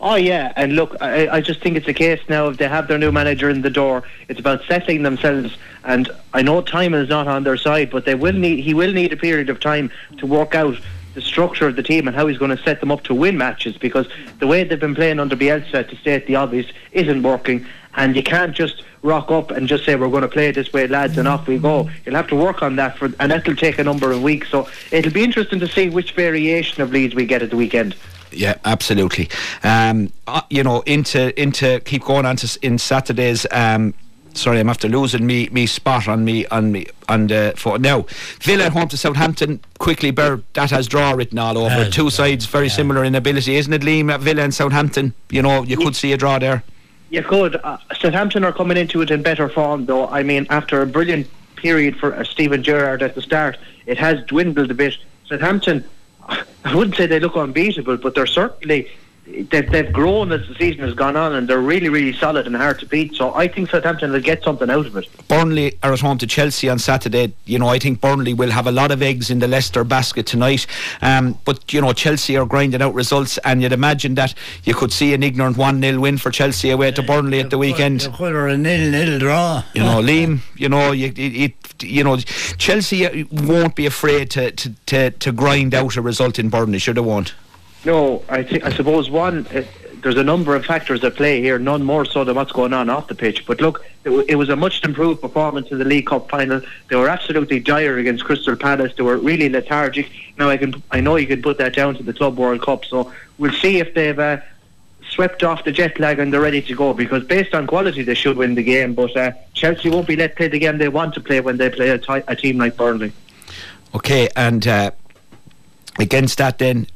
Oh yeah, and look, I, I just think it's a case now. If they have their new manager in the door, it's about settling themselves. And I know time is not on their side, but they will need. He will need a period of time to work out the structure of the team and how he's going to set them up to win matches. Because the way they've been playing under Bielsa, to state the obvious, isn't working. And you can't just rock up and just say we're going to play this way, lads, and off we go. You'll have to work on that, for, and that'll take a number of weeks. So it'll be interesting to see which variation of Leeds we get at the weekend. Yeah, absolutely. Um, uh, you know, into into keep going on to in Saturdays. Um, sorry, I'm after losing me me spot on me on me on the phone now. Villa at home to Southampton. Quickly, Bear that has draw written all over. it. Has, Two sides very similar in ability, isn't it, Liam? At Villa and Southampton. You know, you could see a draw there. You could. Uh, Southampton are coming into it in better form, though. I mean, after a brilliant period for uh, Steven Gerrard at the start, it has dwindled a bit. Southampton, I wouldn't say they look unbeatable, but they're certainly they've, they've grown as the season has gone on, and they're really, really solid and hard to beat. So I think Southampton will get something out of it. Burnley are at home to Chelsea on Saturday. You know, I think Burnley will have a lot of eggs in the Leicester basket tonight. Um, but, you know, Chelsea are grinding out results, and you'd imagine that you could see an ignorant 1 0 win for Chelsea away to Burnley at the weekend. Or a nil nil draw. You know, <laughs> Liam, you know, you, it, it, you know, Chelsea won't be afraid to, to, to, to grind out a result in Burnley, sure they won't. No, I think I suppose one. Uh, there's a number of factors at play here, none more so than what's going on off the pitch. But look, it, w- it was a much improved performance in the League Cup final. They were absolutely dire against Crystal Palace. They were really lethargic. Now I can, I know you can put that down to the Club World Cup. So we'll see if they've uh, swept off the jet lag and they're ready to go. Because based on quality, they should win the game. But uh, Chelsea won't be let play the game they want to play when they play a, team like Burnley. Okay, and uh, against that, then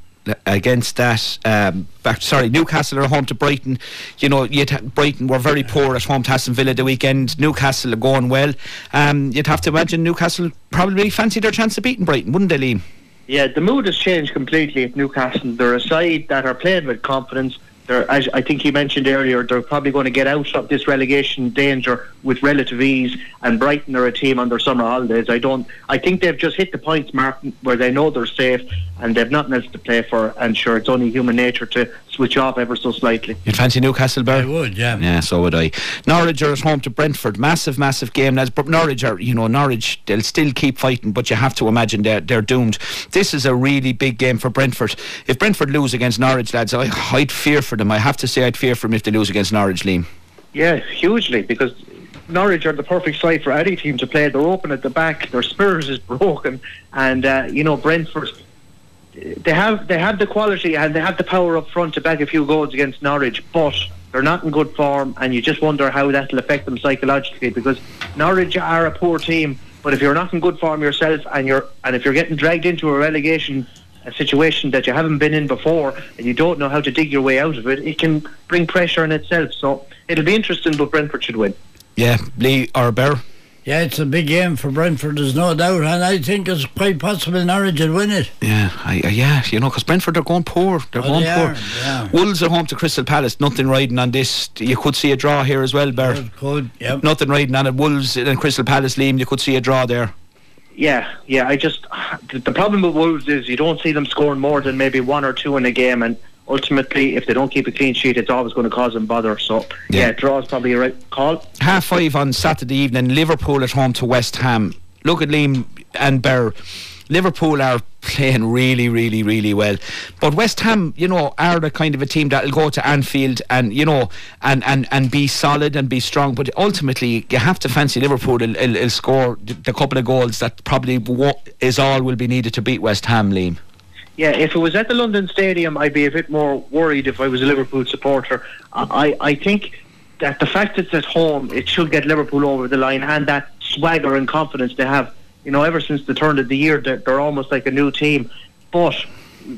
against that, um, back sorry, Newcastle are home to Brighton. You know, ha- Brighton were very poor at home to Aston Villa the weekend. Newcastle are going well. Um, you'd have to imagine Newcastle probably fancy their chance of beating Brighton, wouldn't they, Liam? Yeah, the mood has changed completely at Newcastle. They're a side that are playing with confidence. They're, as I think you mentioned earlier, they're probably going to get out of this relegation danger with relative ease. And Brighton are a team on their summer holidays. I don't. I think they've just hit the points mark where they know they're safe and they've nothing else to play for. And sure, it's only human nature to switch off ever so slightly. You'd fancy Newcastle, Bear? I would, yeah. Yeah, so would I. Norwich are at home to Brentford. Massive, massive game. Now, but Norwich are, you know, Norwich, they'll still keep fighting, but you have to imagine they're, they're doomed. This is a really big game for Brentford. If Brentford lose against Norwich, lads, I, I'd fear for them. I have to say I'd fear for them if they lose against Norwich, Liam. Yeah, hugely because Norwich are the perfect side for any team to play. They're open at the back. Their spirit is <laughs> broken, and uh, you know Brentford. They have they have the quality and they have the power up front to back a few goals against Norwich, but they're not in good form, and you just wonder how that'll affect them psychologically because Norwich are a poor team. But if you're not in good form yourself, and you're and if you're getting dragged into a relegation a situation that you haven't been in before, and you don't know how to dig your way out of it, it can bring pressure in itself. So it'll be interesting, but Brentford should win. Yeah, Lee or Bear. Yeah, it's a big game for Brentford, there's no doubt, and I think it's quite possible Norwich will win it. Yeah, I, I, yeah, you know, because Brentford are going poor. They're Oh, going they poor. are, yeah. Wolves are home to Crystal Palace. Nothing riding on this. You could see a draw here as well, Bear. Could, good, yep. Nothing riding on it. Wolves and Crystal Palace, Liam. You could see a draw there. Yeah, yeah. I just the, the problem with Wolves is you don't see them scoring more than maybe one or two in a game, and ultimately, if they don't keep a clean sheet, it's always going to cause them bother. So Yeah. yeah, draw is probably a right call. half five on Saturday evening, Liverpool at home to West Ham. Look at Liam and Bear. Liverpool are playing really, really, really well. But West Ham, you know, are the kind of a team that'll go to Anfield and, you know, and, and, and be solid and be strong. But ultimately, you have to fancy Liverpool will, will, will score the, the couple of goals that probably is all will be needed to beat West Ham, Liam. Yeah, if it was at the London Stadium, I'd be a bit more worried if I was a Liverpool supporter. I, I think that the fact it's at home, it should get Liverpool over the line, and that swagger and confidence they have. You know, ever since the turn of the year, they're, they're almost like a new team. But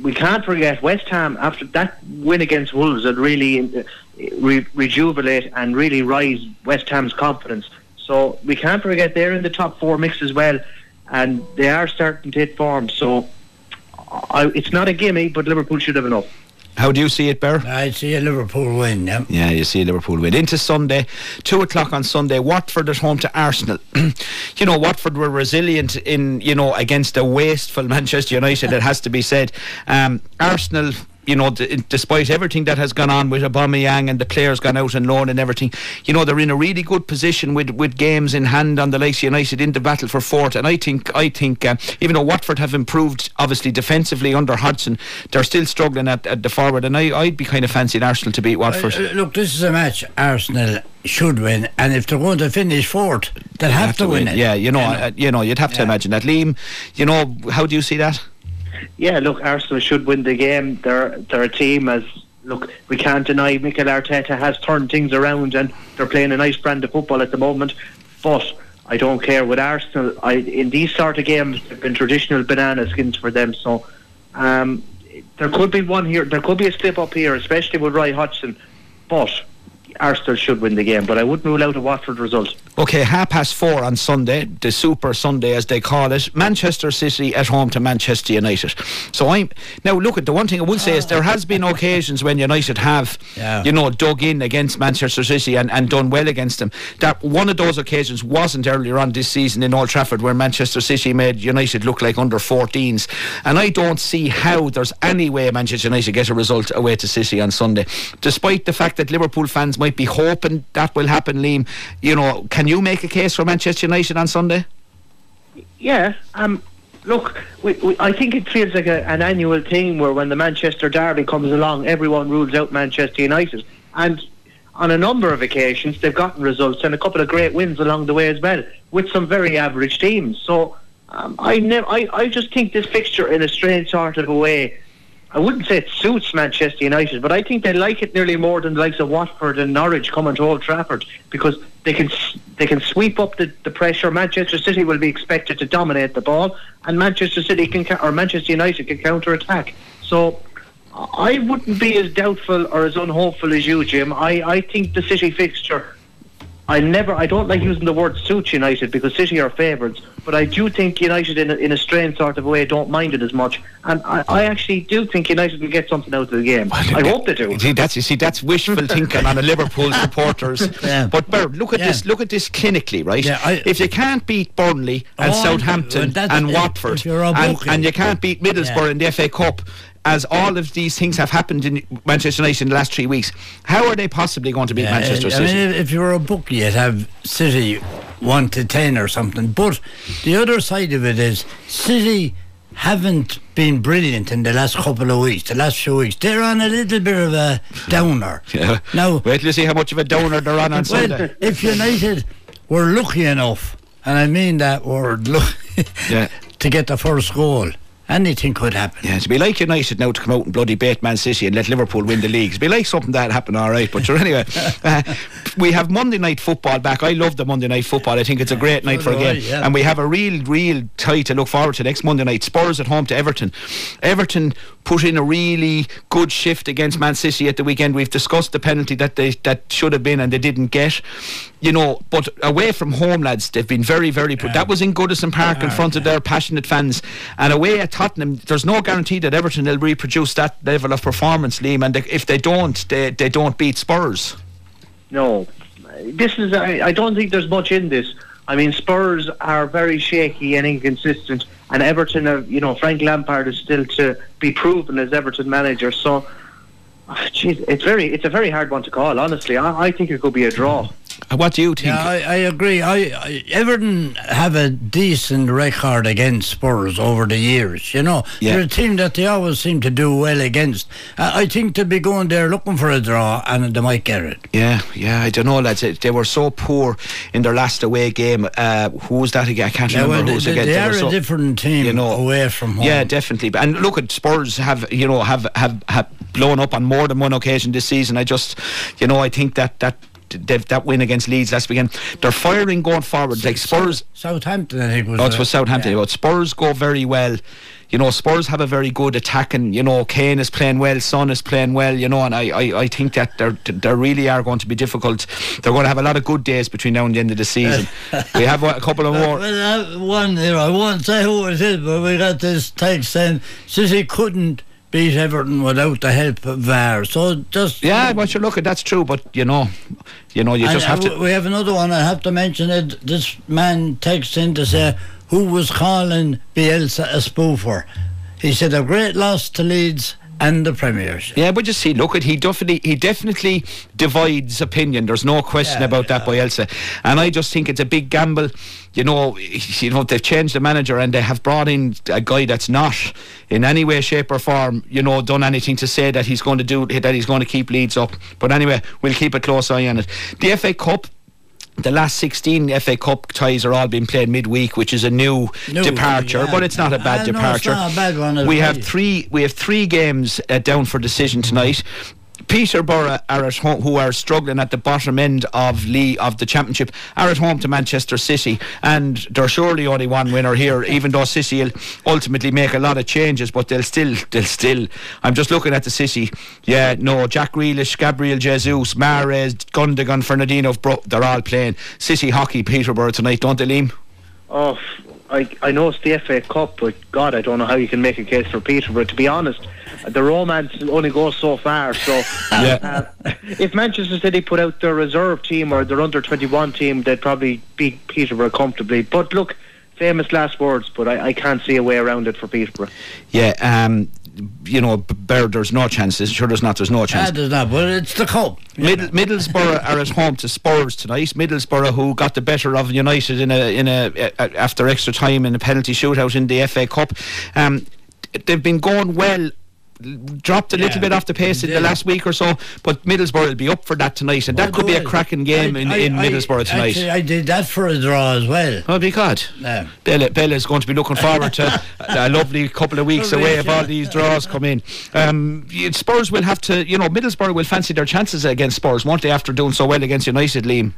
we can't forget West Ham after that win against Wolves that really uh, re- rejuvenate and really rise West Ham's confidence. So we can't forget they're in the top four mix as well, and they are starting to hit form. So I, it's not a gimme, but Liverpool should have enough. How do you see it, Bear? I see a Liverpool win, yeah. Yeah, you see Liverpool win. Into Sunday, 2 o'clock on Sunday, Watford at home to Arsenal. <clears throat> you know, Watford were resilient in, you know, against a wasteful <laughs> Manchester United, it has to be said. Um, Arsenal, you know, d- despite everything that has gone on with Aubameyang and the players gone out on loan and everything, you know, they're in a really good position with, with games in hand on the likes of United in the battle for fourth. And I think, I think, uh, even though Watford have improved, obviously defensively under Hodgson, they're still struggling at, at the forward. And I, I'd be kind of fancying Arsenal to beat Watford. Uh, look, this is a match Arsenal should win, and if they're going to finish fourth, they'll have, to, win, it. Yeah, you know, uh, you know, you'd have to Yeah. imagine that. Liam, you know, how do you see that? Yeah, look, Arsenal should win the game. They're they're a team as look. We can't deny Mikel Arteta has turned things around and they're playing a nice brand of football at the moment. But I don't care with Arsenal. I in these sort of games, they've been traditional banana skins for them. So um, there could be one here. There could be a slip up here, especially with Roy Hodgson. But Arsenal should win the game. But I wouldn't rule out a Watford result. Okay, half past four on Sunday, the Super Sunday as they call it. Manchester City at home to Manchester United. So I'm now look at the one thing I will say is there has been occasions when United have, Yeah. you know, dug in against Manchester City and, and done well against them. That one of those occasions wasn't earlier on this season in Old Trafford where Manchester City made United look like under 14s. And I don't see how there's any way Manchester United get a result away to City on Sunday. Despite the fact that Liverpool fans might be hoping that will happen, Liam, you know, can you make a case for Manchester United on Sunday? Yeah, um, look, we, we, I think it feels like a, an annual thing where when the Manchester Derby comes along, everyone rules out Manchester United. And on a number of occasions, they've gotten results and a couple of great wins along the way as well, with some very average teams. So um, I, nev- I, I just think this fixture, in a strange sort of a way, I wouldn't say it suits Manchester United, but I think they like it nearly more than the likes of Watford and Norwich coming to Old Trafford because they can they can sweep up the, the pressure. Manchester City will be expected to dominate the ball, and Manchester City can or Manchester United can counter attack. So I wouldn't be as doubtful or as unhopeful as you, Jim. I, I think the City fixture I never, I don't like using the word suits United because City are favourites, but I do think United, in a, in a strange sort of way, don't mind it as much, and I, I actually do think United will get something out of the game. Well, I hope they do. See, that's you see, that's wishful <laughs> thinking on a Liverpool supporters. Yeah. But Bert, look at yeah. this, look at this clinically, right? Yeah, I, if you can't beat Burnley and oh, Southampton and Watford, and, and, you can't beat Middlesbrough in the FA Cup, as all of these things have happened in Manchester United in the last three weeks, how are they possibly going to beat yeah, Manchester I City? Mean, if you were a bookie, you'd have City one to ten or something. But the other side of it is City haven't been brilliant in the last couple of weeks, the last few weeks. They're on a little bit of a <laughs> downer. Yeah. Now, wait till you see how much of a downer they're on on well, Sunday. If United were lucky enough, and I mean that word, <laughs> look, yeah. to get the first goal anything could happen. Yeah, it'd be like United now to come out and bloody bait Man City and let Liverpool win the league. It'd be like something that happened, all right. But sure, anyway, <laughs> uh, we have Monday night football back. I love the Monday night football. I think it's a great night for a game, yeah. and we have a real, real tie to look forward to next Monday night. Spurs at home to Everton. Everton put in a really good shift against Man City at the weekend. We've discussed the penalty that they that should have been and they didn't get. You know, but away from home, lads, they've been very, very. Put. That was in Goodison Park in front of their passionate fans, and away at Tottenham, there's no guarantee that Everton will reproduce that level of performance, Liam. And if they don't, they they don't beat Spurs. No, this is. I, I don't think there's much in this. I mean, Spurs are very shaky and inconsistent and Everton have, you know, Frank Lampard is still to be proven as Everton manager. So, oh, geez, it's very, it's a very hard one to call. Honestly, I, I think it could be a draw. What do you think? Yeah, I, I agree. I, I, Everton have a decent record against Spurs over the years. You know, yeah. they're a team that they always seem to do well against. I, I think they'll be going there looking for a draw, and they might get it. Yeah, yeah. I don't know, lads. They were so poor in their last away game. Uh, who was that again? I can't yeah, remember well, who's. They, they are so, a different team, you know, away from home. Yeah, definitely. And look at Spurs have you know have have have blown up on more than one occasion this season. I just, you know, I think that that that win against Leeds last weekend. They're firing going forward. Like Spurs, Southampton, I think was. Oh, it was Southampton. Yeah. But Spurs go very well. You know, Spurs have a very good attack, and You know, Kane is playing well, Son is playing well. You know, and I, I, I think that they they really are going to be difficult. They're going to have a lot of good days between now and the end of the season. <laughs> we have a couple of more. Well, uh, one, you know, I won't say who it is, but we got this text saying since he couldn't beat Everton without the help of VAR. So just yeah, but you look at that's true. But you know, you know, you just have to. We have another one. I have to mention it. This man texts in to say who was calling Bielsa a spoofer. He said a great loss to Leeds and the Premiership. Yeah, but you see, look at he definitely he definitely divides opinion. There's no question yeah, about yeah. that Bielsa, and I just think it's a big gamble. You know, <laughs> you know they've changed the manager and they have brought in a guy that's not in any way, shape, or form, you know, done anything to say that he's going to do that he's going to keep Leeds up. But anyway, we'll keep a close eye on it. The FA Cup the last 16 FA Cup ties are all being played midweek, which is a new, new departure, yeah. but it's not a bad uh, departure. No, a bad we have three. We have three games uh, down for decision tonight. Peterborough are at home, who are struggling at the bottom end of Lee of the championship, are at home to Manchester City, and they're surely only one winner here. Even though City will ultimately make a lot of changes, but they'll still, they'll still. I'm just looking at the City. Yeah, no, Jack Grealish, Gabriel Jesus, Mahrez, Gundogan, Fernandinho, they're all playing City hockey. Peterborough tonight, don't they, Liam? Oh, I I know it's the FA Cup, but God, I don't know how you can make a case for Peterborough. To be honest, the romance only goes so far. So, <laughs> yeah. uh, if Manchester City put out their reserve team or their under twenty one team, they'd probably beat Peterborough comfortably. But look, famous last words, but I, I, can't see a way around it for Peterborough. Yeah, um, you know, Bear, there's no chances. Sure, there's not. There's no chance. Ah, there's not, but it's the cup. Middle, Middlesbrough <laughs> are at home to Spurs tonight. Middlesbrough, who got the better of United in a in a, a after extra time in a penalty shootout in the FA Cup, um, they've been going well dropped a little Yeah, bit off the pace in they the last week or so, but Middlesbrough will be up for that tonight, and that Oh, could be a cracking game I- in, I- in I- Middlesbrough tonight. Actually, I did that for a draw as well. Oh, be God. Yeah. Bella, Bella's going to be looking forward to <laughs> a lovely couple of weeks away if all these draws come in. Um, Spurs will have to, you know, Middlesbrough will fancy their chances against Spurs, won't they, after doing so well against United, Liam?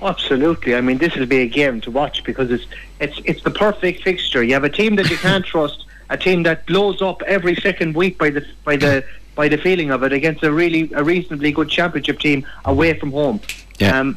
Absolutely. I mean, this will be a game to watch because it's it's it's the perfect fixture. You have a team that you can't <laughs> trust, a team that blows up every second week by the by the by the feeling of it against a really a reasonably good championship team away from home. Yeah. Um,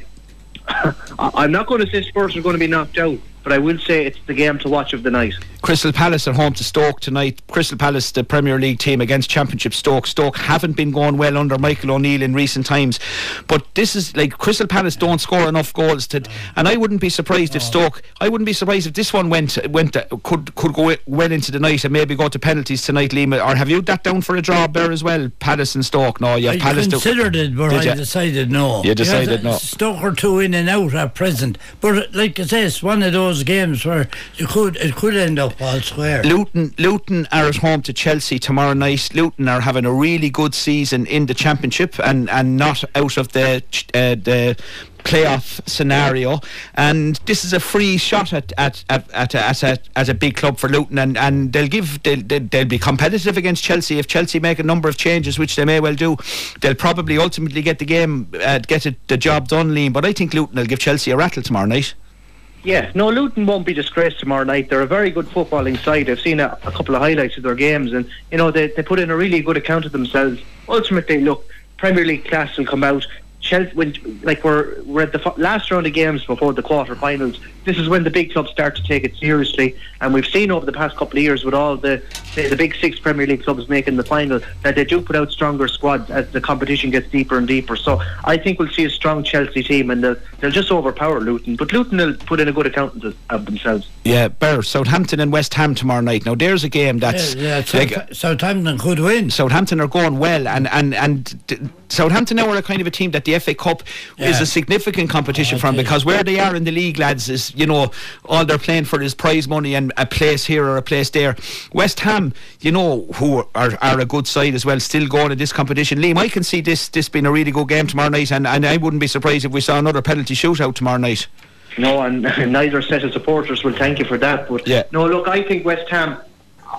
<laughs> I'm not going to say Spurs are going to be knocked out, but I will say it's the game to watch of the night. Crystal Palace at home to Stoke tonight. Crystal Palace, the Premier League team against Championship Stoke. Stoke haven't been going well under Michael O'Neill in recent times, but this is like Crystal Palace don't score enough goals to, and I wouldn't be surprised if Stoke. I wouldn't be surprised if this one went went uh, could could go well into the night and maybe go to penalties tonight, Liam. Or have you that down for a draw there as well? Palace and Stoke. No, you have I Palace. to- considered it, but I ya? decided no. You decided Because no. Stoke are two in and out at present. But like I say, it's one of those games where you could it could end up all square. Luton, Luton are at home to Chelsea tomorrow night. Luton are having a really good season in the Championship and, and not out of the uh, the playoff scenario. And this is a free shot at at at, at, a, at, a, at a big club for Luton, and, and they'll give they'll, they'll be competitive against Chelsea if Chelsea make a number of changes, which they may well do. They'll probably ultimately get the game uh, get it, the job done, Liam. But I think Luton will give Chelsea a rattle tomorrow night. Yeah, no, Luton won't be disgraced tomorrow night. They're a very good footballing side. I've seen a, a couple of highlights of their games, and you know they, they put in a really good account of themselves. Ultimately, look, Premier League class will come out. Chelsea, when, like we're we're at the last round of games before the quarter-finals. This is when the big clubs start to take it seriously, and we've seen over the past couple of years with all the say, the big six Premier League clubs making the final that they do put out stronger squads as the competition gets deeper and deeper. So I think we'll see a strong Chelsea team, and they'll, they'll just overpower Luton. But Luton will put in a good account of- of themselves. Yeah, Bear, Southampton and West Ham tomorrow night. Now there's a game that's yeah, yeah, like, South- Southampton could win. Southampton are going well, and and and Southampton now are a kind of a team that the FA Cup is a significant competition Oh, from it is. because where they are in the league, lads, is you know all they're playing for is prize money and a place here or a place there. West Ham, you know, who are, are a good side as well, still going in this competition. Liam, I can see this this being a really good game tomorrow night, and, and I wouldn't be surprised if we saw another penalty shootout tomorrow night. No, and <laughs> neither set of supporters will thank you for that. But Yeah. no, look, I think West Ham.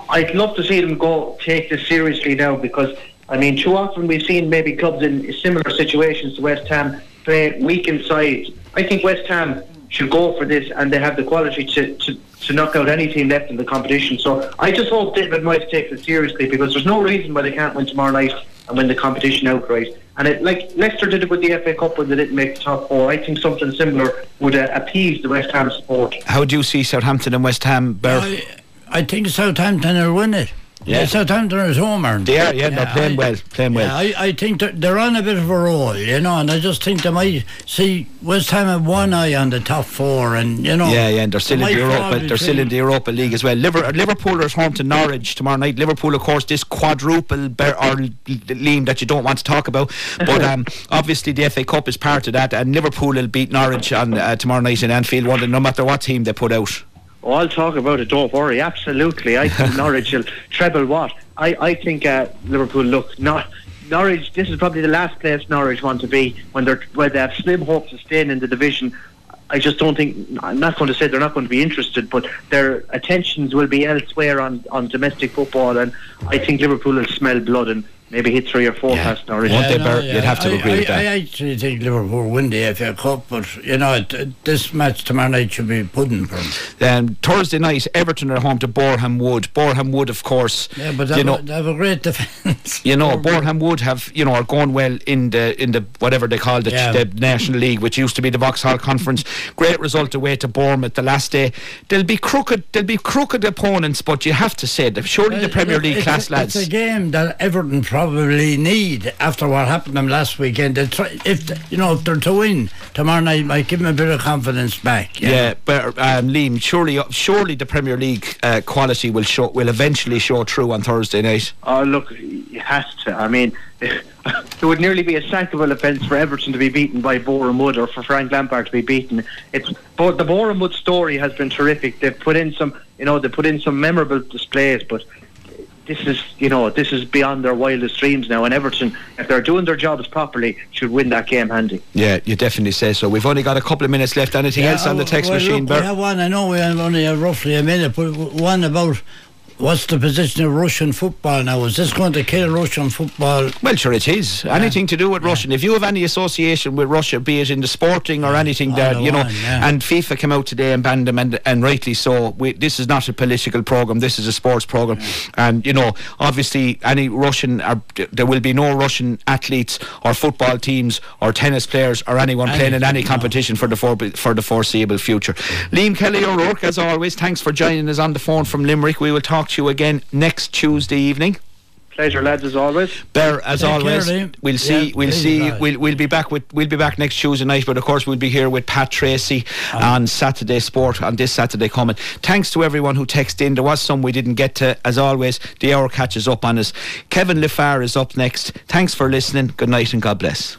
I'd love to see them go take this seriously now because I mean, too often we've seen maybe clubs in similar situations to West Ham play weak inside. I think West Ham should go for this, and they have the quality to. to to knock out any team left in the competition. So I just hope David Moyes takes it seriously because there's no reason why they can't win tomorrow night and win the competition outright. And it, like Leicester did it with the FA Cup when they didn't make the top four, I think something similar would uh, appease the West Ham support. How do you see Southampton and West Ham, Bear? I, I think Southampton will win it. Yeah. Yeah, Southampton is home earned. They are, yeah, they're playing well, playing well. Yeah, I, I think they're, they're on a bit of a roll, you know, and I just think they might see West Ham have one eye on the top four, and you know. Yeah, yeah, and they're still in they the might Europa. They're still in the Europa League as well. Liverpool are home to Norwich tomorrow night. Liverpool, of course, this quadruple bear, or Liam that you don't want to talk about. <laughs> But um, obviously, the FA Cup is part of that, and Liverpool will beat Norwich on uh, tomorrow night in Anfield, one, no matter what team they put out. Oh, I'll talk about it. Don't worry. Absolutely, I think <laughs> Norwich will treble what I I think uh, Liverpool look not. Norwich, this is probably the last place Norwich want to be when they're where they have slim hopes of staying in the division. I just don't think. I'm not going to say they're not going to be interested, but their attentions will be elsewhere on, on domestic football, and I think Liverpool will smell blood and maybe hit three or four past Norwich. Won't they, Bert? You'd have to I, agree I, with that. I actually think Liverpool win the FA Cup, but you know, it, it- this match tomorrow night should be pudding for them. Um, Thursday night, Everton are home to Boreham Wood. Boreham Wood, of course, Yeah, but they, you know, they have a great defence. <laughs> You know, Boreham Wood have you know are going well in the in the whatever they call the, Yeah. the National League, which used to be the Vauxhall Conference. Great result away to Bournemouth the last day. They'll be crooked. They'll be crooked opponents, but you have to say that surely the Premier League It's class a, lads. It's a game that Everton probably need after what happened to them last weekend. They try, if you know if they're to win tomorrow night, might give them a bit of confidence back. you Yeah, but um, Liam, surely, surely the Premier League uh, quality will show, will eventually show through on Thursday night. Oh, look, it has to. I mean, <laughs> it would nearly be a sackable offence for Everton to be beaten by Boreham Wood or for Frank Lampard to be beaten. It's but the Boreham Wood story has been terrific. They've put in some, you know, they put in some memorable displays, but this is, you know, this is beyond their wildest dreams now. And Everton, if they're doing their jobs properly, should win that game handy. Yeah, you definitely say so. We've only got a couple of minutes left. Anything else on the text well, machine, look, Bert? We have one. I know we have only uh, roughly a minute, but one about what's the position of Russian football now? Is this going to kill Russian football? Well, sure, it is. Anything to do with Russian. If you have any association with Russia, be it in the sporting or anything that, you know, one, yeah. and FIFA came out today and banned them, and, and rightly so. We, this is not a political program, this is a sports program. And, you know, obviously, any Russian, uh, or, there will be no Russian athletes or football teams or tennis players or anyone playing in any no. competition for the, for, for the foreseeable future. Liam Kelly O'Rourke, as always, thanks for joining us on the phone from Limerick. We will talk to you again next Tuesday evening. Pleasure, lads, as always. Bear, as Take always, Liam. we'll see. Yeah, we'll see. We'll we'll be back with. We'll be back next Tuesday night. But of course, we'll be here with Pat Tracy on Saturday Sport on this Saturday coming. Thanks to everyone who texted in. There was some we didn't get to. As always, the hour catches up on us. Kevin Lefar is up next. Thanks for listening. Good night and God bless.